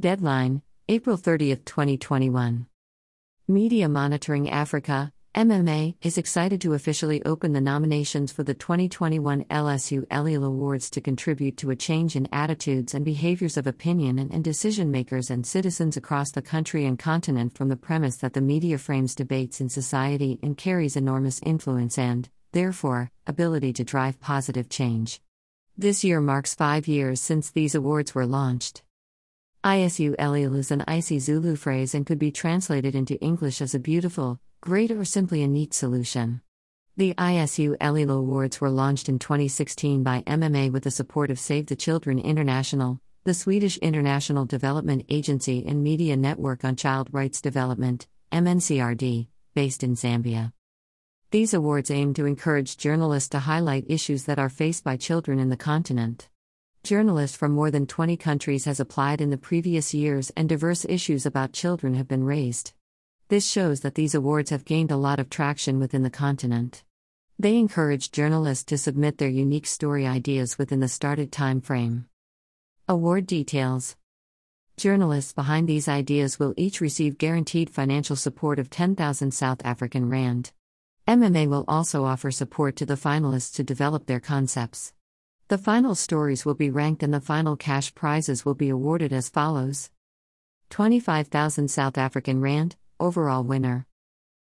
Deadline April 30, 2021. Media Monitoring Africa, MMA, is excited to officially open the nominations for the 2021 ISU Elihle Awards to contribute to a change in attitudes and behaviors of opinion and, and decision makers and citizens across the country and continent from the premise that the media frames debates in society and carries enormous influence and, therefore, ability to drive positive change. This year marks five years since these awards were launched. ISU Elihle is an isiZulu phrase and could be translated into English as a beautiful, great, or simply a neat solution. The ISU Elihle Awards were launched in 2016 by MMA with the support of Save the Children International, the Swedish International Development Agency and Media Network on Child Rights Development, MNCRD, based in Zambia. These awards aim to encourage journalists to highlight issues that are faced by children in the continent. Journalists from more than 20 countries has applied in the previous years and diverse issues about children have been raised. This shows that these awards have gained a lot of traction within the continent. They encourage journalists to submit their unique story ideas within the started time frame. Award details Journalists behind these ideas will each receive guaranteed financial support of 10,000 South African Rand. MMA will also offer support to the finalists to develop their concepts. The final stories will be ranked and the final cash prizes will be awarded as follows 25,000 South African Rand, overall winner.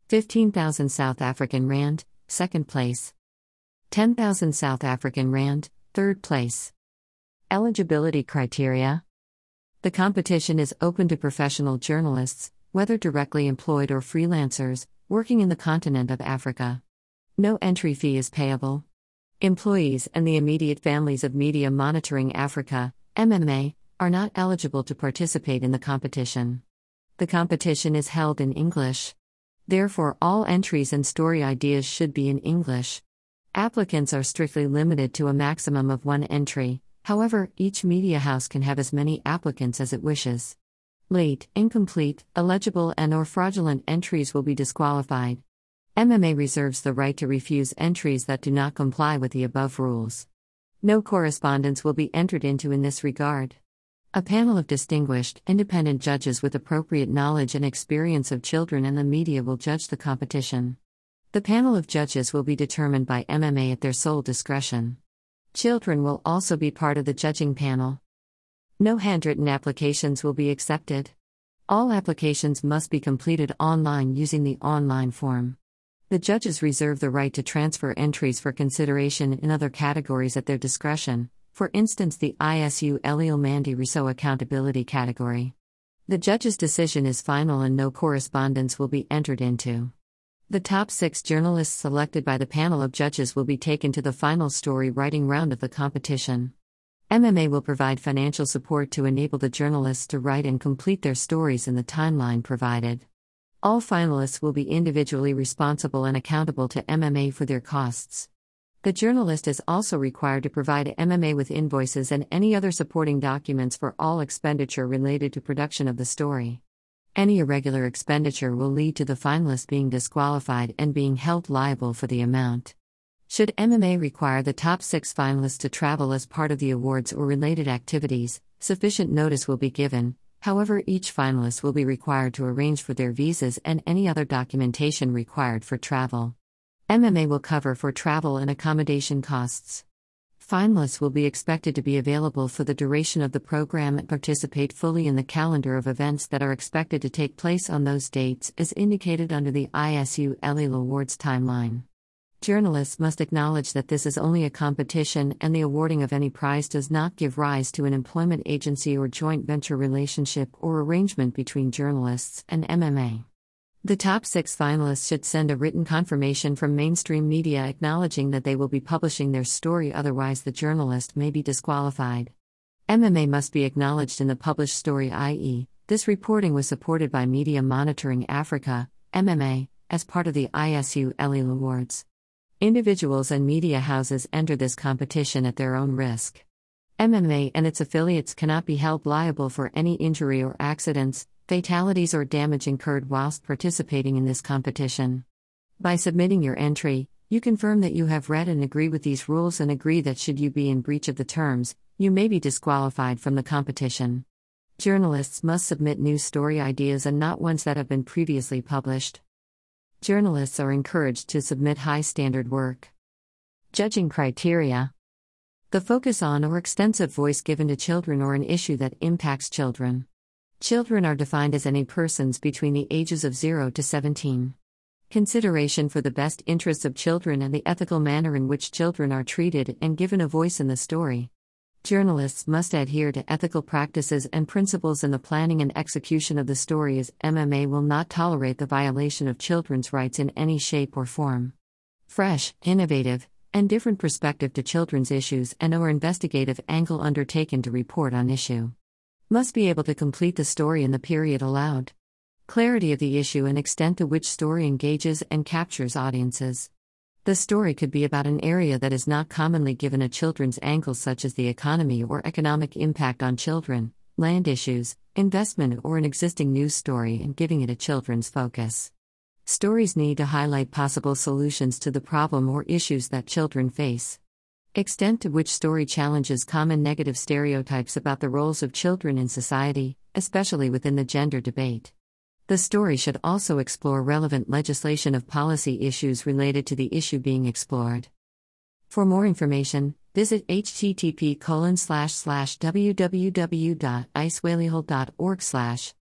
15,000 South African Rand, second place. 10,000 South African Rand, third place. Eligibility criteria The competition is open to professional journalists, whether directly employed or freelancers, working in the continent of Africa. No entry fee is payable. Employees and the immediate families of Media Monitoring Africa, MMA, are not eligible to participate in the competition. The competition is held in English. Therefore, all entries and story ideas should be in English. Applicants are strictly limited to a maximum of one entry, however, each media house can have as many applicants as it wishes. Late, incomplete, illegible, and or fraudulent entries will be disqualified. MMA reserves the right to refuse entries that do not comply with the above rules. No correspondence will be entered into in this regard. A panel of distinguished, independent judges with appropriate knowledge and experience of children and the media will judge the competition. The panel of judges will be determined by MMA at their sole discretion. Children will also be part of the judging panel. No handwritten applications will be accepted. All applications must be completed online using the online form. The judges reserve the right to transfer entries for consideration in other categories at their discretion, for instance, the ISU Elihle Mandy Rousseau Accountability category. The judge's decision is final and no correspondence will be entered into. The top six journalists selected by the panel of judges will be taken to the final story writing round of the competition. MMA will provide financial support to enable the journalists to write and complete their stories in the timeline provided. All finalists will be individually responsible and accountable to MMA for their costs. The journalist is also required to provide MMA with invoices and any other supporting documents for all expenditure related to production of the story. Any irregular expenditure will lead to the finalist being disqualified and being held liable for the amount. Should MMA require the top six finalists to travel as part of the awards or related activities, sufficient notice will be given, However, each finalist will be required to arrange for their visas and any other documentation required for travel. MMA will cover for travel and accommodation costs. Finalists will be expected to be available for the duration of the program and participate fully in the calendar of events that are expected to take place on those dates as indicated under the ISU Elihle Awards timeline. Journalists must acknowledge that this is only a competition and the awarding of any prize does not give rise to an employment agency or joint venture relationship or arrangement between journalists and MMA. The top six finalists should send a written confirmation from mainstream media acknowledging that they will be publishing their story, otherwise, the journalist may be disqualified. MMA must be acknowledged in the published story, i.e., this reporting was supported by Media Monitoring Africa, MMA, as part of the ISU Elihle Awards. Individuals and media houses enter this competition at their own risk. MMA and its affiliates cannot be held liable for any injury or accidents, fatalities, or damage incurred whilst participating in this competition. By submitting your entry, you confirm that you have read and agree with these rules and agree that should you be in breach of the terms, you may be disqualified from the competition. Journalists must submit new story ideas and not ones that have been previously published. Journalists are encouraged to submit high standard work. Judging criteria The focus on or extensive voice given to children or an issue that impacts children. Children are defined as any persons between the ages of 0 to 17. Consideration for the best interests of children and the ethical manner in which children are treated and given a voice in the story. Journalists must adhere to ethical practices and principles in the planning and execution of the story, as MMA will not tolerate the violation of children's rights in any shape or form. Fresh, innovative, and different perspective to children's issues and or investigative angle undertaken to report on issue. Must be able to complete the story in the period allowed. Clarity of the issue and extent to which story engages and captures audiences. The story could be about an area that is not commonly given a children's angle, such as the economy or economic impact on children, land issues, investment, or an existing news story, and giving it a children's focus. Stories need to highlight possible solutions to the problem or issues that children face. Extent to which story challenges common negative stereotypes about the roles of children in society, especially within the gender debate. The story should also explore relevant legislation of policy issues related to the issue being explored. For more information, visit http www.isuelihle.org